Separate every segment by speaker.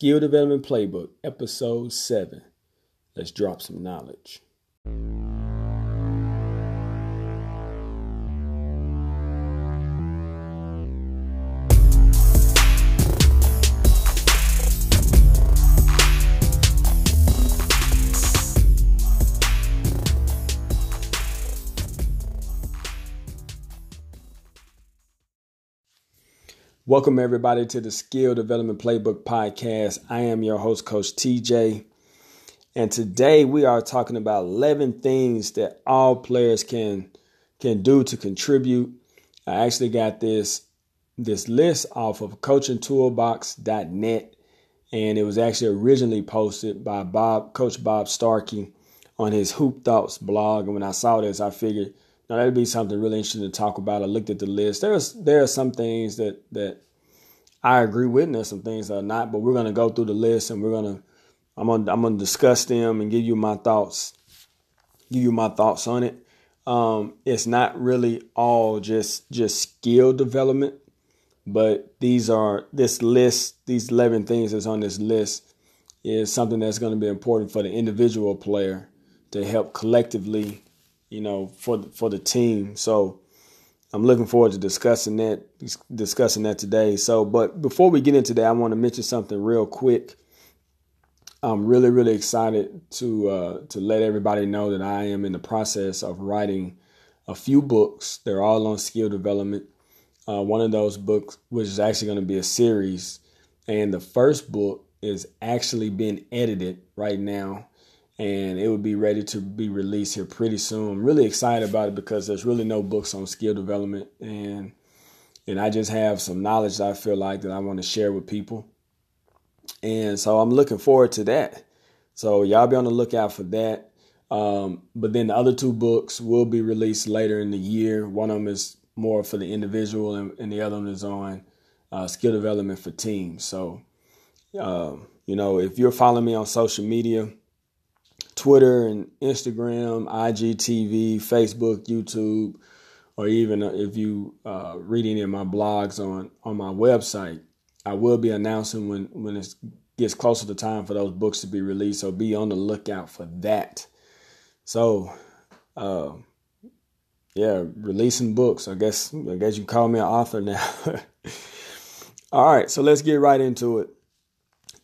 Speaker 1: Skill Development Playbook, Episode 7. Let's drop some knowledge. Welcome, everybody, to the Skill Development Playbook Podcast. I am your host, Coach TJ. And today we are talking about 11 things that all players can can do to contribute. I actually got this this list off of coachingtoolbox.net and it was actually originally posted by Bob Coach Bob Starkey on his Hoop Thoughts blog and when I saw this I figured now that'd be something really interesting to talk about. I looked at the list. There's there are some things that that I agree with, and there's some things that are not. But we're gonna go through the list, and we're gonna I'm gonna I'm gonna discuss them and give you my thoughts, give you my thoughts on it. Um, it's not really all just just skill development, but these are this list, these 11 things that's on this list is something that's going to be important for the individual player to help collectively you know, for the, for the team. So I'm looking forward to discussing that discussing that today. So, but before we get into that, I want to mention something real quick. I'm really really excited to uh, to let everybody know that I am in the process of writing a few books. They're all on skill development. Uh, one of those books, which is actually going to be a series, and the first book is actually being edited right now and it would be ready to be released here pretty soon. I'm really excited about it because there's really no books on skill development and and I just have some knowledge that I feel like that I want to share with people. And so I'm looking forward to that. So y'all be on the lookout for that. Um, but then the other two books will be released later in the year. One of them is more for the individual, and, and the other one is on uh, skill development for teams. So, uh, you know, if you're following me on social media, Twitter and Instagram, IGTV, Facebook, YouTube, or even if you uh, read any of my blogs on on my website, I will be announcing when when it gets closer to time for those books to be released. So be on the lookout for that. So, uh, yeah, releasing books. I guess I guess you call me an author now. All right, so let's get right into it.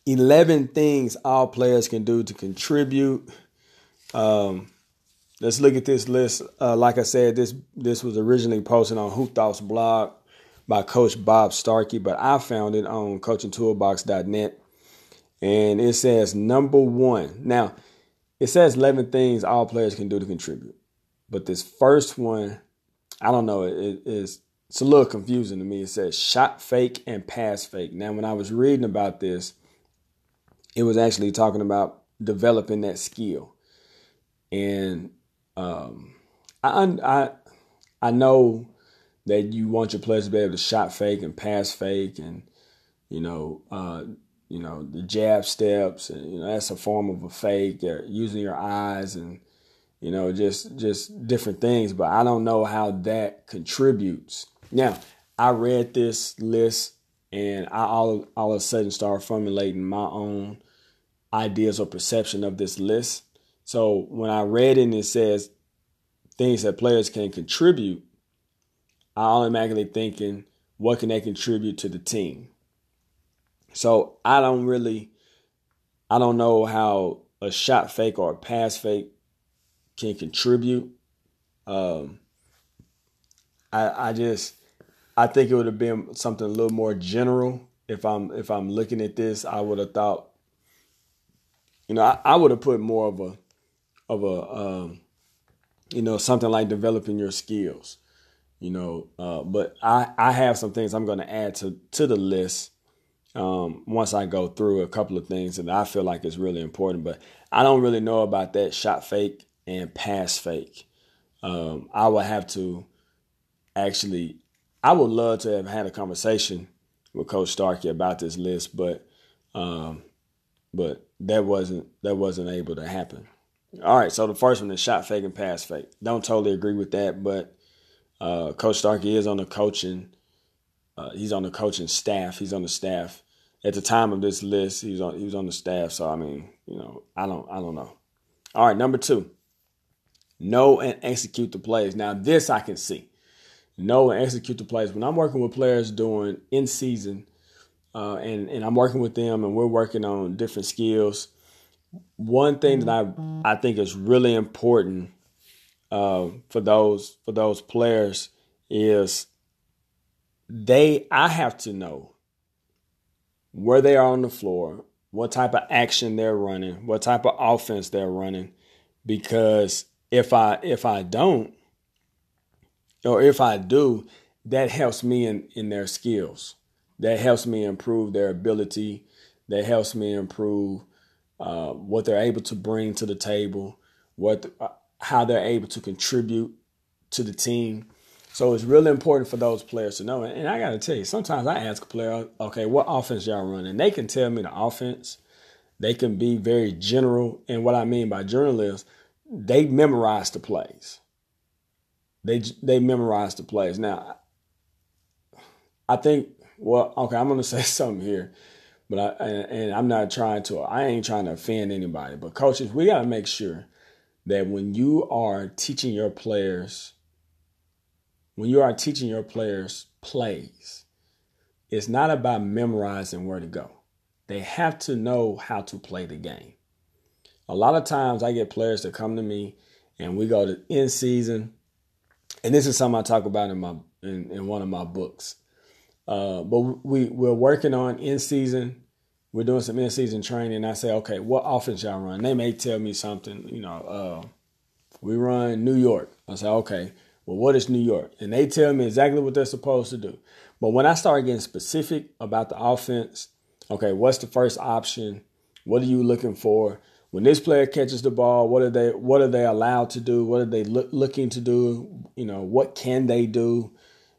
Speaker 1: 11 things all players can do to contribute um, let's look at this list. Uh, like I said, this this was originally posted on Hoop Thoughts blog by Coach Bob Starkey, but I found it on coachingtoolbox.net. And it says number one. Now, it says 11 things all players can do to contribute. But this first one, I don't know, it is it's a little confusing to me. It says shot fake and pass fake. Now, when I was reading about this, it was actually talking about developing that skill and um, I I I know that you want your players to be able to shot fake and pass fake, and you know, uh, you know the jab steps, and you know that's a form of a fake. Or using your eyes and you know just just different things, but I don't know how that contributes. Now, I read this list, and I all all of a sudden started formulating my own ideas or perception of this list so when I read it and it says things that players can contribute, I automatically thinking, what can they contribute to the team? So I don't really, I don't know how a shot fake or a pass fake can contribute. Um, I I just I think it would have been something a little more general. If I'm if I'm looking at this, I would have thought, you know, I, I would have put more of a of a um, you know something like developing your skills you know uh, but i i have some things i'm going to add to to the list um, once i go through a couple of things that i feel like is really important but i don't really know about that shot fake and pass fake. Um, i would have to actually i would love to have had a conversation with coach starkey about this list but um, but that wasn't that wasn't able to happen all right, so the first one is shot fake and pass fake. Don't totally agree with that, but uh, Coach Starkey is on the coaching. Uh, he's on the coaching staff. He's on the staff at the time of this list, he was on he was on the staff. So I mean, you know, I don't I don't know. All right, number two, know and execute the plays. Now this I can see. Know and execute the plays. When I'm working with players doing in season, uh, and and I'm working with them, and we're working on different skills. One thing that I I think is really important uh, for those for those players is they I have to know where they are on the floor, what type of action they're running, what type of offense they're running. Because if I if I don't, or if I do, that helps me in, in their skills. That helps me improve their ability. That helps me improve uh, what they're able to bring to the table, what uh, how they're able to contribute to the team. So it's really important for those players to know. And I got to tell you, sometimes I ask a player, okay, what offense y'all running? They can tell me the offense. They can be very general. And what I mean by is they memorize the plays. They they memorize the plays. Now, I think, well, okay, I'm to say something here. But I, and, and I'm not trying to, I ain't trying to offend anybody. But coaches, we got to make sure that when you are teaching your players when you are teaching your players plays, it's not about memorizing where to go. They have to know how to play the game. A lot of times I get players that come to me and we go to in season, and this is something I talk about in my in, in one of my books. Uh, but we we're working on in season. We're doing some in season training. I say, okay, what offense y'all run? They may tell me something. You know, uh, we run New York. I say, okay, well, what is New York? And they tell me exactly what they're supposed to do. But when I start getting specific about the offense, okay, what's the first option? What are you looking for? When this player catches the ball, what are they what are they allowed to do? What are they look, looking to do? You know, what can they do?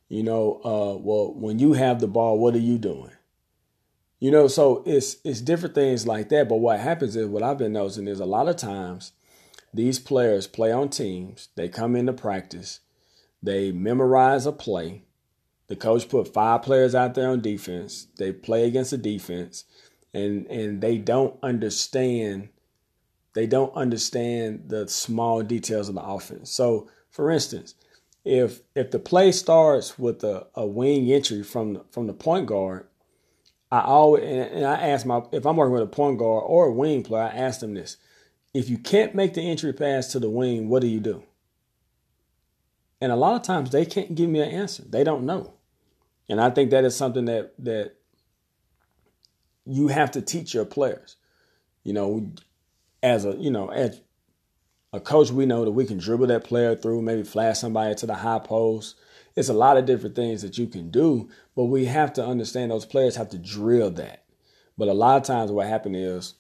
Speaker 1: You know, uh, well, when you have the ball, what are you doing? You know, so it's it's different things like that. But what happens is what I've been noticing is a lot of times these players play on teams. They come into practice they memorize a play. The coach put five players out there on defense. They play against the defense, and and they don't understand. They don't understand the small details of the offense. So, for instance, if if the play starts with a, a wing entry from the, from the point guard, I always and I ask my if I'm working with a point guard or a wing player, I ask them this: If you can't make the entry pass to the wing, what do you do? And a lot of times they can't give me an answer. They don't know. And I think that is something that that you have to teach your players. You know, as a you know, as a coach, we know that we can dribble that player through, maybe flash somebody to the high post. It's a lot of different things that you can do, but we have to understand those players have to drill that. But a lot of times, what happens is,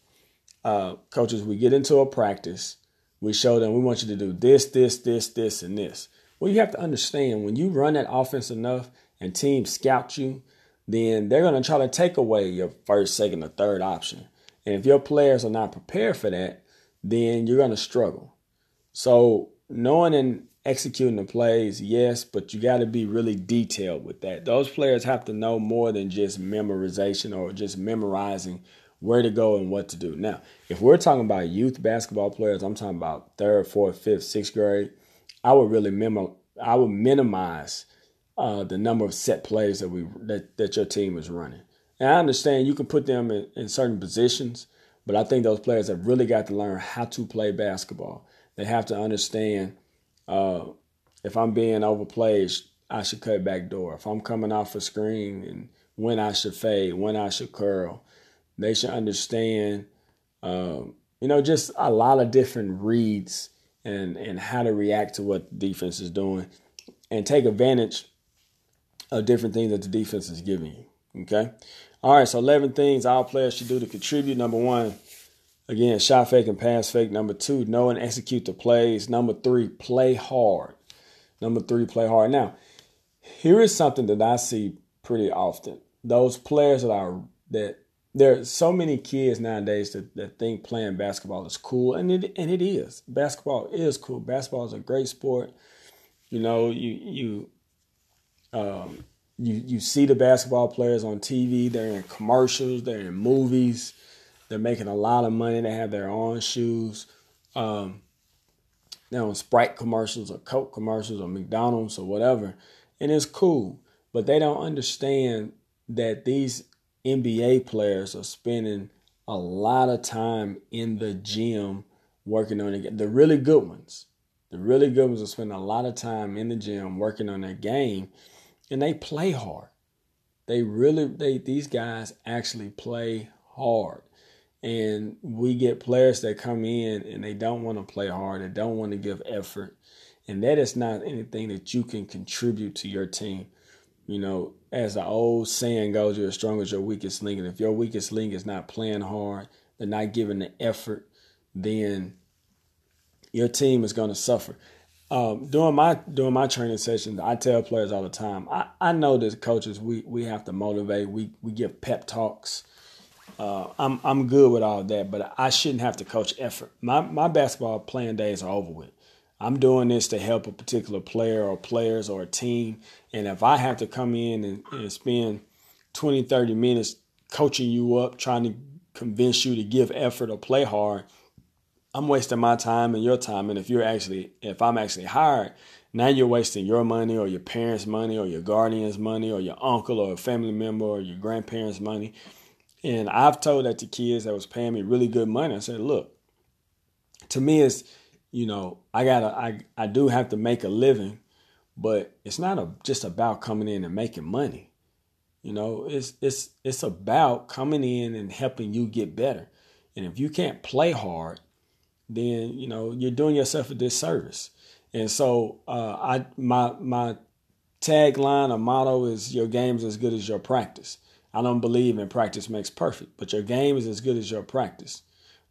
Speaker 1: uh, coaches, we get into a practice, we show them we want you to do this, this, this, this, and this. Well, you have to understand when you run that offense enough and teams scout you, then they're going to try to take away your first, second, or third option. And if your players are not prepared for that, then you're going to struggle. So, knowing and executing the plays, yes, but you got to be really detailed with that. Those players have to know more than just memorization or just memorizing where to go and what to do. Now, if we're talking about youth basketball players, I'm talking about third, fourth, fifth, sixth grade I would really memo, I would minimize uh, the number of set plays that we that, that your team is running. And I understand you can put them in, in certain positions, but I think those players have really got to learn how to play basketball. They have to understand uh, if I'm being overplayed, I should cut back door. If I'm coming off a screen and when I should fade, when I should curl, they should understand. Um, you know, just a lot of different reads and and how to react to what the defense is doing and take advantage of different things that the defense is giving you. Okay. All right. So 11 things all players should do to contribute. Number one, again, shot fake and pass fake. Number two, know and execute the plays. Number three, play hard. Number three, play hard. Now, here is something that I see pretty often. Those players that are that there are so many kids nowadays that, that think playing basketball is cool, and it and it is. Basketball is cool. Basketball is a great sport. You know, you you um, you you see the basketball players on TV. They're in commercials. They're in movies. They're making a lot of money. They have their own shoes. Um, they're on Sprite commercials or Coke commercials or McDonald's or whatever, and it's cool. But they don't understand that these NBA players are spending a lot of time in the gym working on it. The really good ones, the really good ones are spending a lot of time in the gym working on their game, and they play hard. They really, they these guys actually play hard. And we get players that come in and they don't want to play hard, they don't want to give effort. And that is not anything that you can contribute to your team. You know, as the old saying goes, you're as strong as your weakest link. And if your weakest link is not playing hard, they're not giving the effort, then your team is going to suffer. Um, during my during my training sessions, I tell players all the time. I, I know that coaches we we have to motivate. We we give pep talks. Uh, I'm I'm good with all that, but I shouldn't have to coach effort. My my basketball playing days are over with. I'm doing this to help a particular player or players or a team. And if I have to come in and, and spend 20, 30 minutes coaching you up, trying to convince you to give effort or play hard, I'm wasting my time and your time. And if you're actually, if I'm actually hired, now you're wasting your money or your parents' money or your guardian's money or your uncle or a family member or your grandparents' money. And I've told that to kids that was paying me really good money. I said, look, to me, it's, you know, I gotta, I, I do have to make a living, but it's not a, just about coming in and making money. You know, it's, it's, it's about coming in and helping you get better. And if you can't play hard, then, you know, you're doing yourself a disservice. And so, uh, I, my, my tagline or motto is your game is as good as your practice. I don't believe in practice makes perfect, but your game is as good as your practice.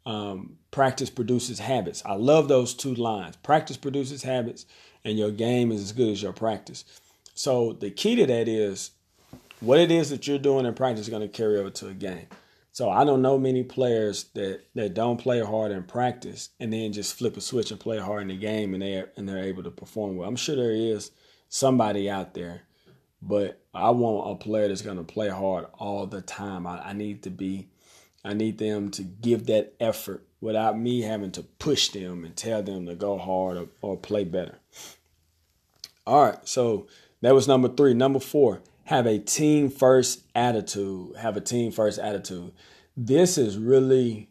Speaker 1: Um, practice produces habits. I love those two lines. Practice produces habits, and your game is as good as your practice. So the key to that is what it is that you're doing in practice is going to carry over to a game. So I don't know many players that, that don't play hard in practice and then just flip a switch and play hard in the game and they and they're able to perform well. I'm sure there is somebody out there but I want a player that's going to play hard all the time. I, I need to be, I need them to give that effort without me having to push them and tell them to go hard or, or play better. All right, so that was number three. Number four, have a team first attitude. Have a team first attitude. This is really,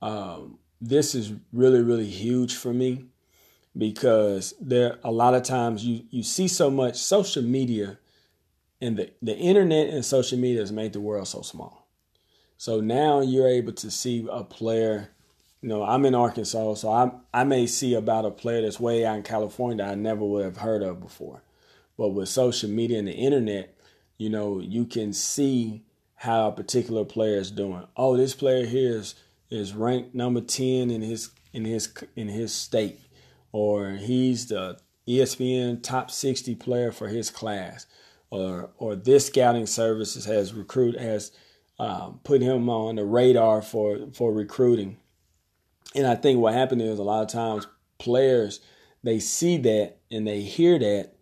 Speaker 1: um, this is really really huge for me because there a lot of times you you see so much social media and the, the internet and social media has made the world so small. So now you're able to see a player. You know, I'm in Arkansas, so I I may see about a player that's way out in California I never would have heard of before. But with social media and the internet, you know, you can see how a particular player is doing. Oh, this player here is is ranked number 10 in his in his in his state or he's the ESPN top 60 player for his class or or this scouting services has recruit has um, put him on the radar for for recruiting. And I think what happened is a lot of times players they see that and they hear that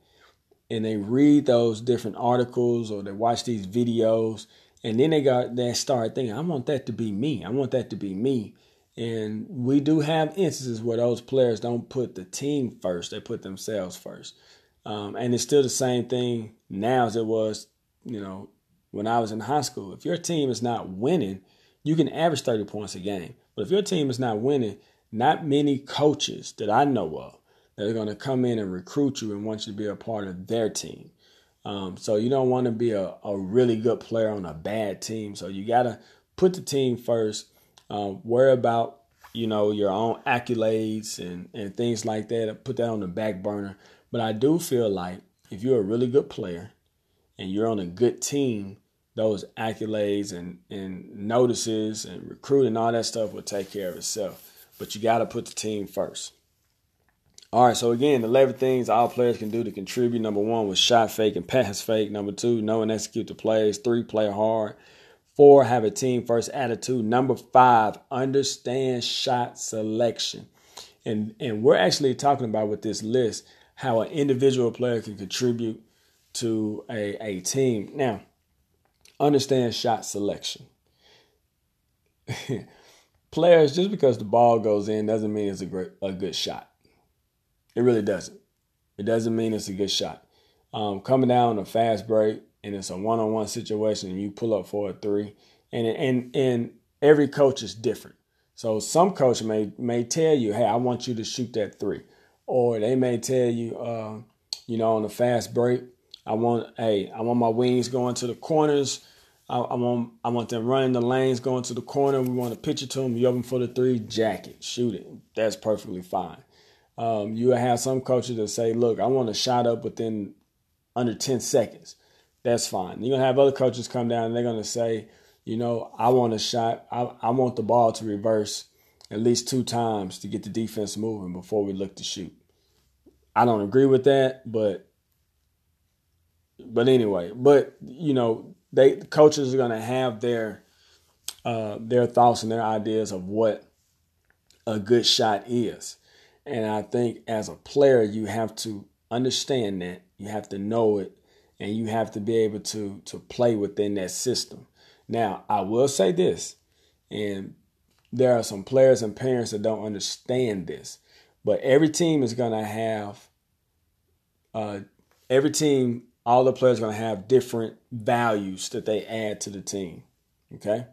Speaker 1: and they read those different articles or they watch these videos and then they got they start thinking, I want that to be me. I want that to be me. And we do have instances where those players don't put the team first; they put themselves first. Um, and it's still the same thing now as it was, you know, when I was in high school. If your team is not winning, you can average 30 points a game. But if your team is not winning, not many coaches that I know of that are going to come in and recruit you and want you to be a part of their team. Um, so you don't want to be a, a really good player on a bad team. So you got to put the team first. Uh, worry about you know your own accolades and, and things like that. Put that on the back burner. But I do feel like if you're a really good player and you're on a good team, those accolades and, and notices and recruiting, all that stuff will take care of itself. But you got to put the team first. All right, so again, 11 things all players can do to contribute. Number one was shot fake and pass fake. Number two, know and execute the plays. Three, play hard. Four, have a team first attitude. Number five, understand shot selection. And and we're actually talking about with this list how an individual player can contribute to a, a team. Now, understand shot selection. Players, just because the ball goes in doesn't mean it's a great a good shot. It really doesn't. It doesn't mean it's a good shot. Um, coming down a fast break and it's a one-on-one situation and you pull up for a three, and and and every coach is different. So some coach may may tell you, "Hey, I want you to shoot that three. Or they may tell you, uh, you know, on a fast break, I want, hey, I want my wings going to the corners. I, I, want, I want them running the lanes going to the corner. We want to pitch it to them. You open for the three, jacket, shoot it. That's perfectly fine. Um, you have some coaches that say, look, I want a shot up within under 10 seconds. That's fine. You're gonna have other coaches come down and they're gonna say, you know, I want a shot. I, I want the ball to reverse at least two times to get the defense moving before we look to shoot. I don't agree with that, but but anyway, but you know, they the coaches are gonna have their uh, their thoughts and their ideas of what a good shot is. And I think as a player, you have to understand that, you have to know it, and you have to be able to to play within that system. Now, I will say this, and there are some players and parents that don't understand this, but every team is going to have, uh, every team, all the players are going to have different values that they add to the team. Okay.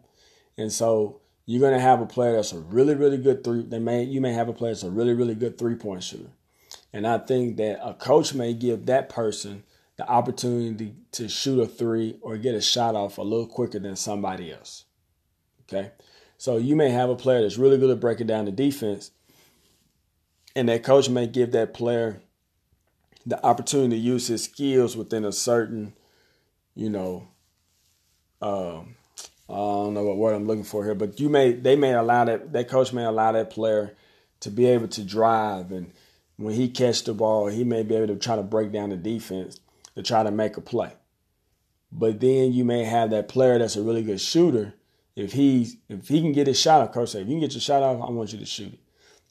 Speaker 1: And so you're going to have a player that's a really, really good three. They may, you may have a player that's a really, really good three point shooter. And I think that a coach may give that person the opportunity to shoot a three or get a shot off a little quicker than somebody else. Okay. So you may have a player that's really good at breaking down the defense, and that coach may give that player the opportunity to use his skills within a certain, you know, um, I don't know what word I'm looking for here, but you may they may allow that that coach may allow that player to be able to drive and when he catch the ball, he may be able to try to break down the defense to try to make a play. But then you may have that player that's a really good shooter. If he if he can get his shot off, coach if you can get your shot off, I want you to shoot it.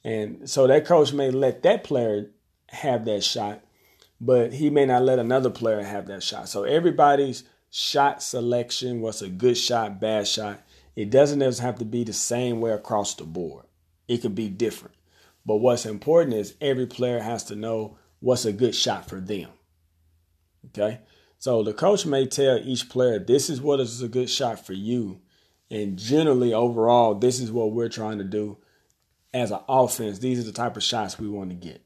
Speaker 1: And so that coach may let that player have that shot, but he may not let another player have that shot. So everybody's shot selection, what's a good shot, bad shot, it doesn't have to be the same way across the board. It could be different. But what's important is every player has to know what's a good shot for them. Okay. So the coach may tell each player, this is what is a good shot for you. And generally, overall, this is what we're trying to do as an offense. These are the type of shots we want to get.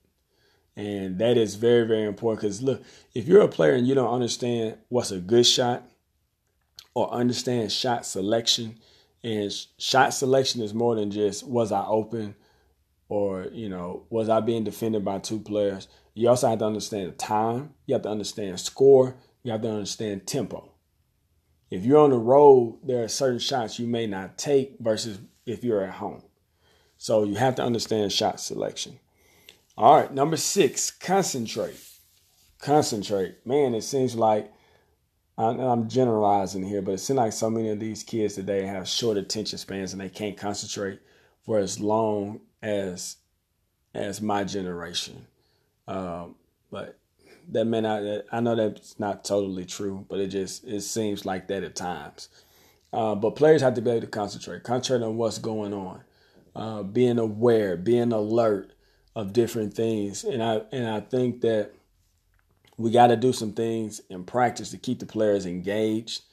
Speaker 1: And that is very, very important because look, if you're a player and you don't understand what's a good shot or understand shot selection, and shot selection is more than just was I open or, you know, was I being defended by two players? You also have to understand the time. You have to understand score. You have to understand tempo. If you're on the road, there are certain shots you may not take versus if you're at home. So you have to understand shot selection. All right, number six, concentrate. Concentrate. Man, it seems like I'm generalizing here, but it seems like so many of these kids today have short attention spans and they can't concentrate for as long as as my generation. Um, but that may not. I know that's not totally true, but it just it seems like that at times. Uh, but players have to be able to concentrate, concentrate on what's going on, uh, being aware, being alert of different things, and I and I think that we got to do some things in practice to keep the players engaged.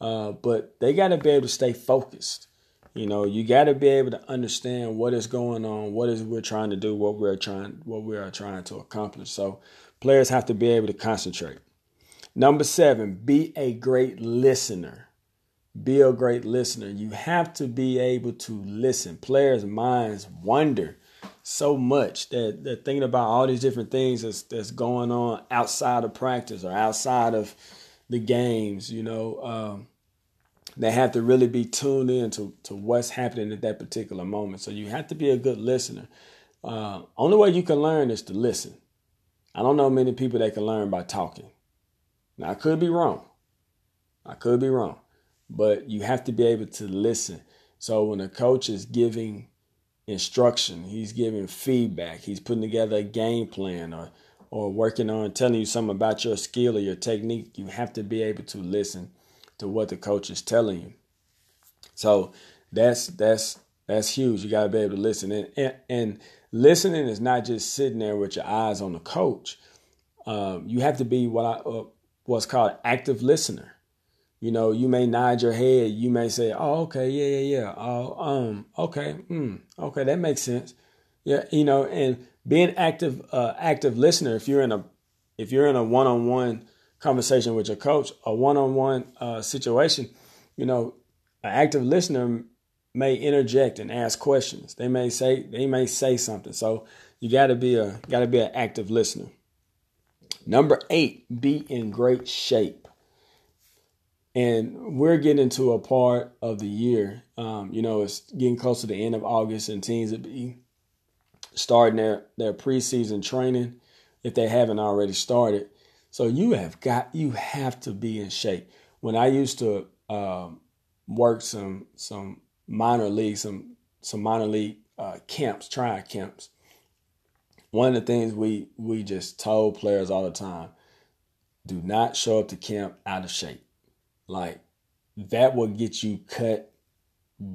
Speaker 1: Uh, but they got to be able to stay focused. You know, you got to be able to understand what is going on, what is we're trying to do, what we're trying, what we are trying to accomplish. So, players have to be able to concentrate. Number seven, be a great listener. Be a great listener. You have to be able to listen. Players' minds wander so much that they're thinking about all these different things that's, that's going on outside of practice or outside of the games. You know, um, they have to really be tuned in to, to what's happening at that particular moment. So you have to be a good listener. Uh, only way you can learn is to listen. I don't know many people that can learn by talking. Now I could be wrong. I could be wrong. But you have to be able to listen. So when a coach is giving instruction, he's giving feedback, he's putting together a game plan or or working on telling you something about your skill or your technique, you have to be able to listen to what the coach is telling you. So that's that's that's huge. You got to be able to listen, and, and, and listening is not just sitting there with your eyes on the coach. Um, you have to be what I uh, what's called active listener. You know, you may nod your head. You may say, "Oh, okay, yeah, yeah, yeah. Oh, um, okay, mm, okay, that makes sense." Yeah, you know, and being active, uh, active listener. If you're in a, if you're in a one-on-one conversation with your coach, a one-on-one uh, situation, you know, an active listener may interject and ask questions. They may say they may say something. So you got to be a got to be an active listener. Number eight, be in great shape. And we're getting to a part of the year. Um, you know, it's getting close to the end of August, and teams will be starting their their preseason training if they haven't already started. So you have got you have to be in shape. When I used to um, work some some minor league, some some minor league uh, camps, try camps. One of the things we we just told players all the time: do not show up to camp out of shape. Like that will get you cut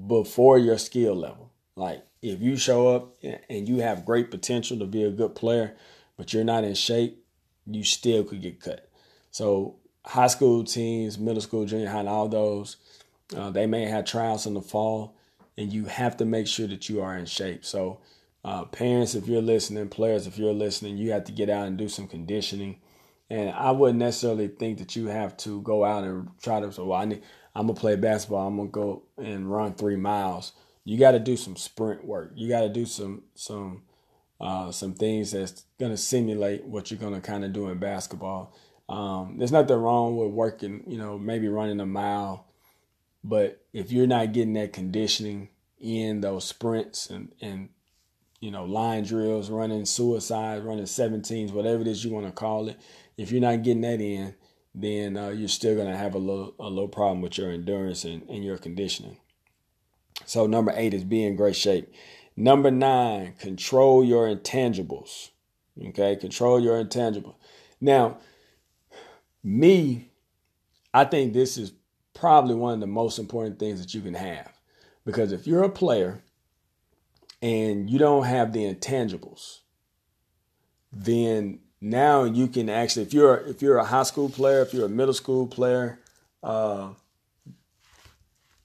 Speaker 1: before your skill level. Like if you show up and you have great potential to be a good player, but you're not in shape, you still could get cut. So high school teams, middle school, junior high, and all those uh, they may have trials in the fall, and you have to make sure that you are in shape. So, uh, parents, if you're listening, players, if you're listening, you have to get out and do some conditioning. And I wouldn't necessarily think that you have to go out and try to. So well, I need. I'm gonna play basketball. I'm gonna go and run three miles. You got to do some sprint work. You got to do some some uh, some things that's gonna simulate what you're gonna kind of do in basketball. Um, there's nothing wrong with working. You know, maybe running a mile but if you're not getting that conditioning in those sprints and, and you know, line drills, running suicide, running 17s, whatever it is you want to call it, if you're not getting that in, then uh, you're still going to have a little a little problem with your endurance and, and your conditioning. So number eight is be in great shape. Number nine, control your intangibles. Okay, control your intangibles. Now, me, I think this is probably one of the most important things that you can have. Because if you're a player and you don't have the intangibles, then now you can actually if you're if you're a high school player, if you're a middle school player, uh,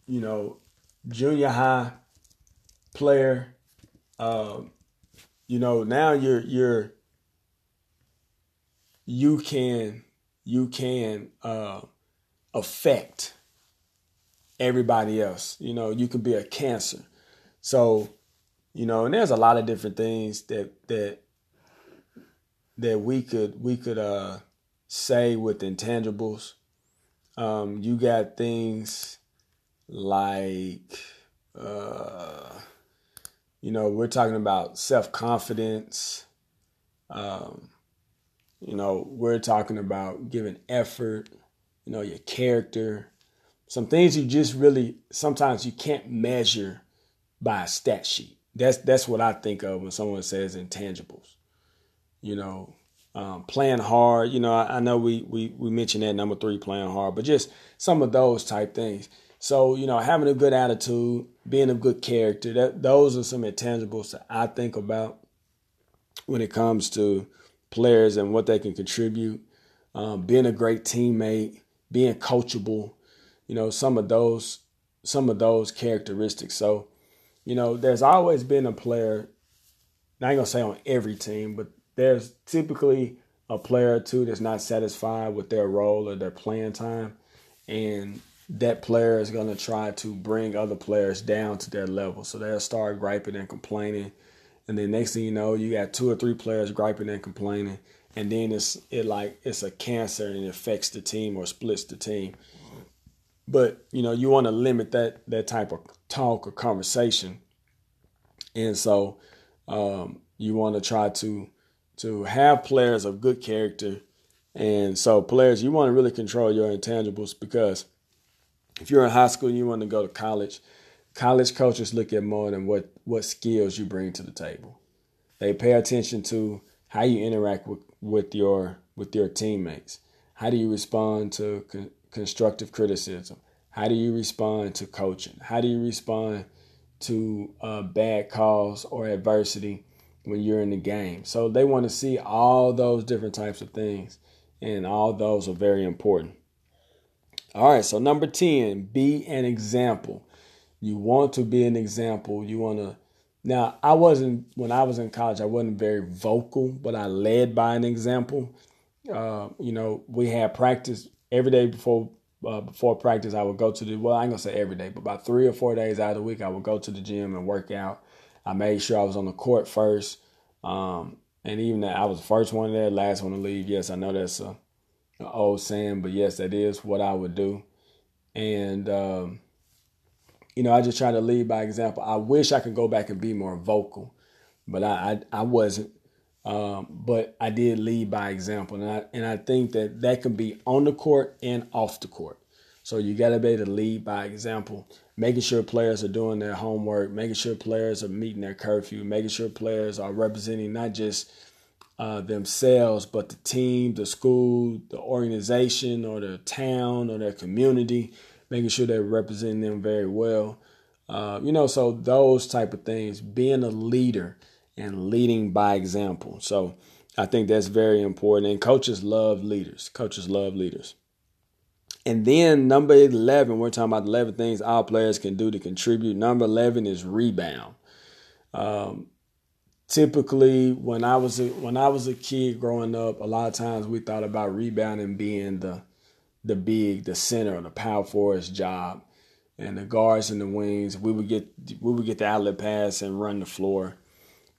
Speaker 1: you know, junior high player, uh, you know, now you're you're you can you can uh, affect everybody else. You know, you could be a cancer. So, you know, and there's a lot of different things that that that we could we could uh say with intangibles. Um, you got things like uh you know, we're talking about self-confidence. Um, you know, we're talking about giving effort, you know, your character, some things you just really sometimes you can't measure by a stat sheet. That's that's what I think of when someone says intangibles. You know, um, playing hard. You know, I, I, know we we we mentioned that number three, playing hard, but just some of those type things. So you know, having a good attitude, being a good character. That those are some intangibles that I think about when it comes to players and what they can contribute. Um, being a great teammate, being coachable you know, some of those some of those characteristics. So, you know, there's always been a player, I ain't gonna say on every team, but there's typically a player or two that's not satisfied with their role or their playing time. And that player is to try to bring other players down to their level. So they'll start griping and complaining. And then next thing you know, you got two or three players griping and complaining. And then it's it like it's a cancer and it affects the team or splits the team. But you know, you want to limit that that type of talk or conversation, and so um, you want to try to to have players of good character. And so, players, you want to really control your intangibles because if you're in high school and you want to go to college, college coaches look at more than what what skills you bring to the table. They pay attention to how you interact with, with your with your teammates. How do you respond to constructive criticism? How do you respond to coaching? How do you respond to uh, bad calls or adversity when you're in the game? So they want to see all those different types of things, and all those are very important. All right, so number 10, be an example. You want to be an example. You want to. Now, I wasn't, when I was in college, I wasn't very vocal, but I led by an example. Uh, you know, we had practice every day before uh, before practice. I would go to the well, I ain't gonna say every day, but about three or four days out of the week, I would go to the gym and work out. I made sure I was on the court first, um, and even that I was the first one there, last one to leave. Yes, I know that's a, a old saying, but yes, that is what I would do. And um, you know, I just try to lead by example. I wish I could go back and be more vocal, but I I, I wasn't. Um, but I did lead by example, and I and I think that that can be on the court and off the court. So you got to be able to lead by example, making sure players are doing their homework, making sure players are meeting their curfew, making sure players are representing not just uh, themselves, but the team, the school, the organization, or the town, or their community, making sure they're representing them very well. Uh, you know, so those type of things, being a leader and leading by example. So I think that's very important. And coaches love leaders. Coaches love leaders. And then number 11, we're talking about 11 things our players can do to contribute. Number 11 is rebound. Um, typically, when I was a, when I was a kid growing up, a lot of times we thought about rebounding being the the big, the center, the power forward's job, and the guards and the wings. We would get we would get the outlet pass and run the floor.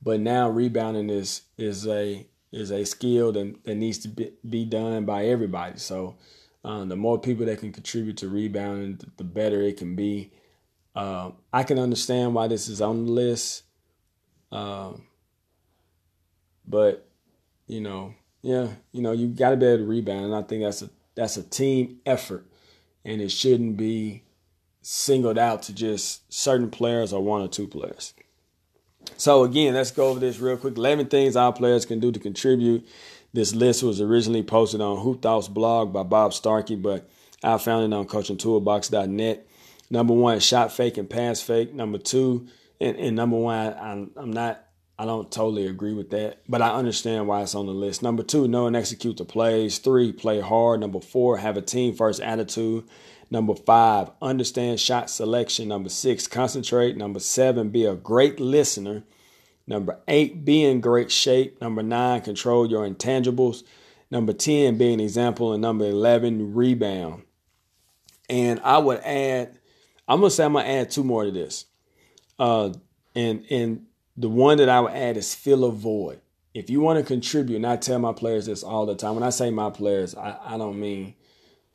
Speaker 1: But now rebounding is is a is a skill that, that needs to be, be done by everybody. So um, the more people that can contribute to rebounding, the better it can be. Uh, I can understand why this is on the list, um, but you know, yeah, you know, you got to be able to rebound, and I think that's a that's a team effort, and it shouldn't be singled out to just certain players or one or two players. So again, let's go over this real quick. 11 things our players can do to contribute. This list was originally posted on Hoop Thoughts blog by Bob Starkey, but I found it on coachingtoolbox.net. Number one, shot fake and pass fake. Number two, and, and number one, I'm, I'm not, I don't totally agree with that, but I understand why it's on the list. Number two, know and execute the plays. Three, play hard. Number four, have a team first attitude. Number five, understand shot selection. Number six, concentrate. Number seven, be a great listener. Number eight, be in great shape. Number nine, control your intangibles. Number 10, be an example. And number 11, rebound. And I would add, I'm going to say I'm going to add two more to this. Uh, and, and the one that I would add is fill a void. If you want to contribute, and I tell my players this all the time, when I say my players, I, I don't mean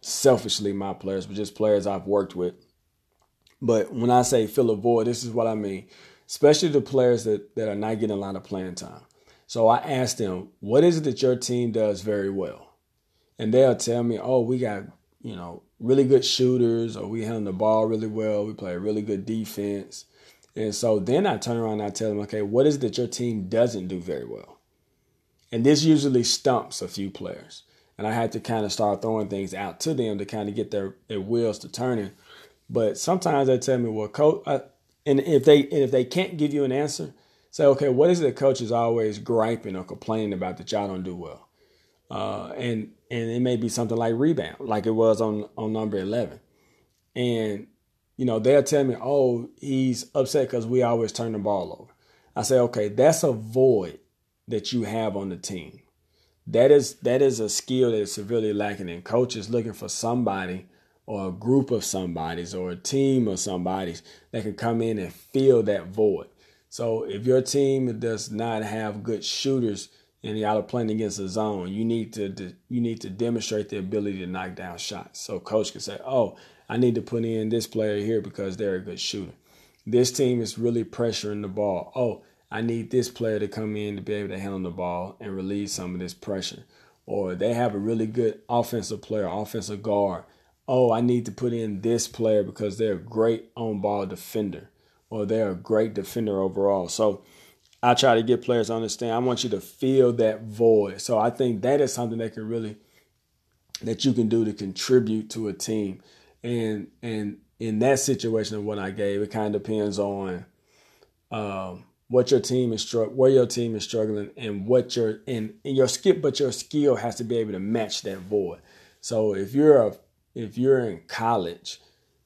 Speaker 1: selfishly my players, but just players I've worked with. But when I say fill a void, this is what I mean, especially the players that, that are not getting a lot of playing time. So I asked them, what is it that your team does very well? And they'll tell me, oh, we got, you know, really good shooters, or we handle the ball really well, we play really good defense. And so then I turn around and I tell them, okay, what is it that your team doesn't do very well? And this usually stumps a few players and I had to kind of start throwing things out to them to kind of get their, their wheels to turning. But sometimes they tell me, well, coach, and if they and if they can't give you an answer, say, okay, what is it that coach is always griping or complaining about that y'all don't do well? Uh, and and it may be something like rebound, like it was on on number eleven, and you know they'll tell me, oh, he's upset because we always turn the ball over. I say, okay, that's a void that you have on the team that is that is a skill that is severely lacking in coaches looking for somebody or a group of somebodies or a team of somebodies that can come in and fill that void. So if your team does not have good shooters and y'all are playing against a zone, you need to you need to demonstrate the ability to knock down shots. So coach can say, "Oh, I need to put in this player here because they're a good shooter. This team is really pressuring the ball. Oh, I need this player to come in to be able to handle the ball and relieve some of this pressure. Or they have a really good offensive player, offensive guard. Oh, I need to put in this player because they're a great on ball defender or they're a great defender overall. So I try to get players to understand. I want you to feel that void. So I think that is something that can really that you can do to contribute to a team. And and in that situation of what I gave, it kind of depends on um, what your team is struck, where your team is struggling, and what your and, and your skill, but your skill has to be able to match that void. So if you're a if you're in college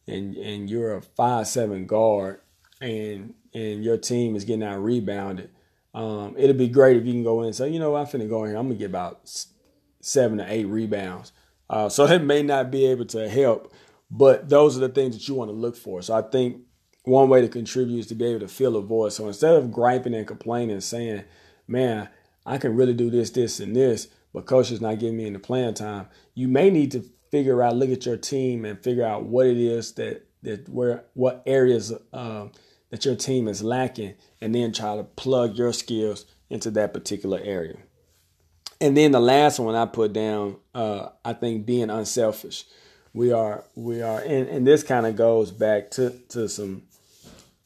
Speaker 1: and and you're a five seven guard and and your team is getting out rebounded, um, it'll be great if you can go in and say, you know, I'm finna go in here, I'm gonna get about seven to eight rebounds. Uh, so it may not be able to help, but those are the things that you want to look for. So I think one way to contribute is to be able to fill a void. So instead of griping and complaining and saying, man, I can really do this, this, and this, but coach is not giving me any playing time, you may need to figure out, look at your team and figure out what it is that that where what areas uh, that your team is lacking, and then try to plug your skills into that particular area. And then the last one I put down, uh, I think being unselfish. We are we are, and, and this kind of goes back to to some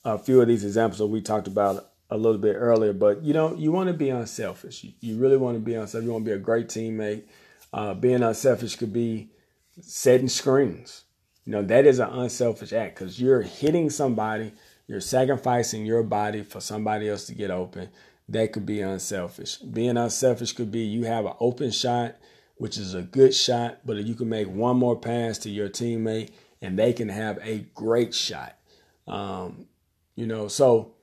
Speaker 1: a few of these examples that we talked about a little bit earlier. But you know, you want to be unselfish. You, really want to be unselfish. You want to be a great teammate. Uh, being unselfish could be setting screens. You know, that is an unselfish act because you're hitting somebody, you're sacrificing your body for somebody else to get open. That could be unselfish. Being unselfish could be you have an open shot, which is a good shot, but you can make one more pass to your teammate and they can have a great shot. Um, you know, so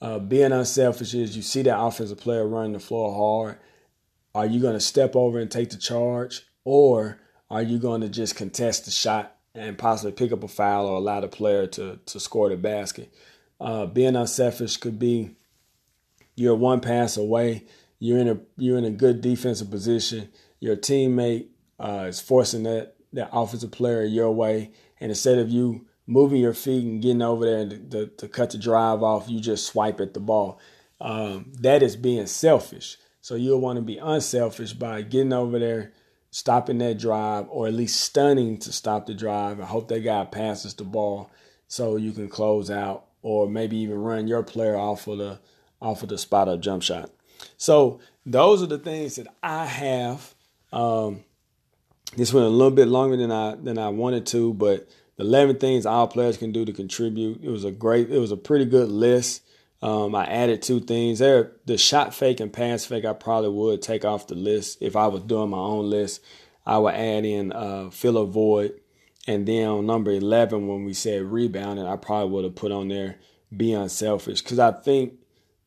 Speaker 1: uh, being unselfish is you see that offensive player running the floor hard. Are you going to step over and take the charge, or are you going to just contest the shot and possibly pick up a foul or allow the player to to score the basket? Uh, being unselfish could be you're one pass away. You're in a you're in a good defensive position. Your teammate uh, is forcing that that offensive player your way, and instead of you moving your feet and getting over there to, to, to cut the drive off, you just swipe at the ball. Um, that is being selfish. So you'll want to be unselfish by getting over there, stopping that drive, or at least stunting to stop the drive. I hope that guy passes the ball so you can close out, or maybe even run your player off of the off of the spot up jump shot. So those are the things that I have. Um, this went a little bit longer than I than I wanted to, but 11 things all players can do to contribute. It was a great, it was a pretty good list. Um, I added two things there. The shot fake and pass fake, I probably would take off the list if I was doing my own list. I would add in uh, fill a void, and then on number 11, when we said rebounding, I probably would have put on there be unselfish because I think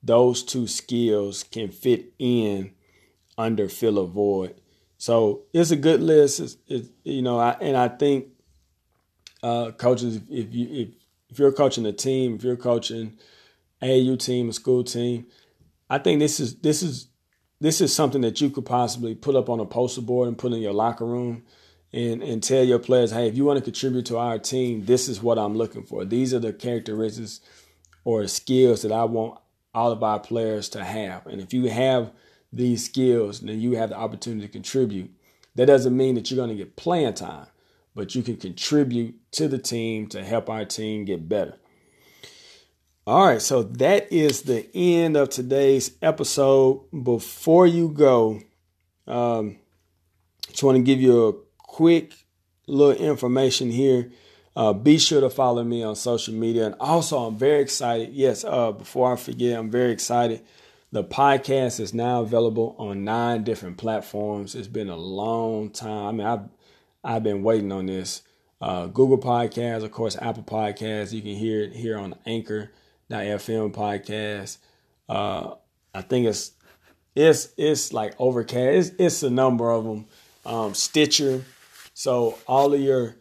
Speaker 1: those two skills can fit in under fill a void. So it's a good list. It's, you know, I, and I think uh, coaches, if you if if you're coaching a team, if you're coaching AAU team, a school team, I think this is this is this is something that you could possibly put up on a poster board and put in your locker room and and tell your players, hey, if you want to contribute to our team, this is what I'm looking for. These are the characteristics or skills that I want all of our players to have. And if you have these skills, then you have the opportunity to contribute. That doesn't mean that you're going to get playing time but you can contribute to the team to help our team get better. All right, so that is the end of today's episode. Before you go, um, just want to give you a quick little information here. Uh, be sure to follow me on social media. And also, I'm very excited. Yes, uh, before I forget, I'm very excited. The podcast is now available on nine different platforms. It's been a long time. I mean, I've I've been waiting on this. Uh, Google Podcasts, of course, Apple Podcasts. You can hear it here on Anchor.fm podcast. Uh, I think it's it's it's like Overcast. It's, it's a number of them. Um, Stitcher. So all of your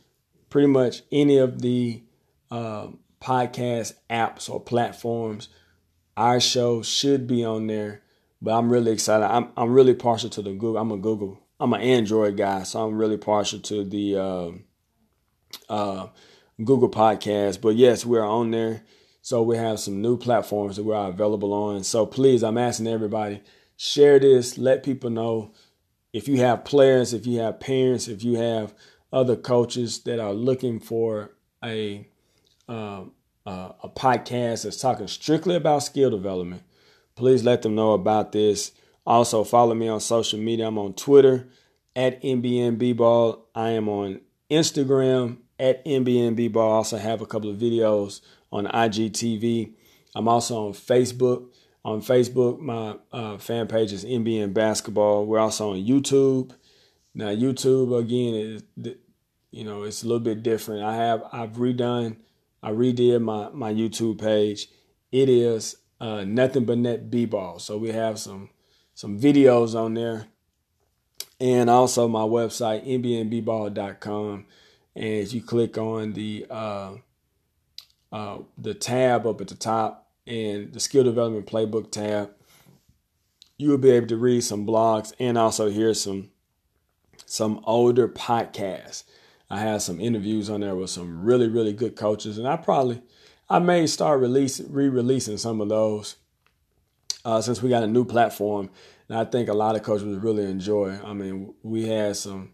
Speaker 1: pretty much any of the uh, podcast apps or platforms, our show should be on there. But I'm really excited. I'm I'm really partial to the Google. I'm a Google I'm an Android guy, so I'm really partial to the uh, uh, Google Podcast. But yes, we're on there. So we have some new platforms that we're available on. So please, I'm asking everybody, share this, let people know if you have players, if you have parents, if you have other coaches that are looking for a uh, uh, a podcast that's talking strictly about skill development. please let them know about this. Also, follow me on social media. I'm on Twitter at NBNBBall. I am on Instagram at NBNBBall. I also have a couple of videos on IGTV. I'm also on Facebook. On Facebook, my uh, fan page is NBN Basketball. We're also on YouTube. Now, YouTube again is, you know, it's a little bit different. I have I've redone, I redid my my YouTube page. It is uh, nothing but net b-ball. So we have some some videos on there, and also my website nbnbball.com. And if you click on the uh, uh, the tab up at the top and the skill development playbook tab, you will be able to read some blogs and also hear some some older podcasts. I have some interviews on there with some really really good coaches, and I probably I may start releasing re-releasing some of those uh, since we got a new platform, and I think a lot of coaches really enjoy. I mean, we had some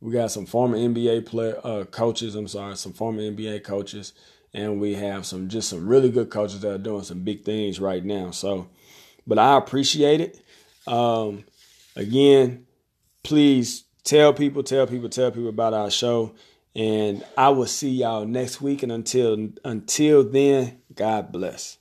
Speaker 1: we got some former NBA player uh, coaches. I'm sorry, some former NBA coaches, and we have some just some really good coaches that are doing some big things right now. So, but I appreciate it. Um, again, please tell people, tell people, tell people about our show. And I will see y'all next week. And until until then, God bless.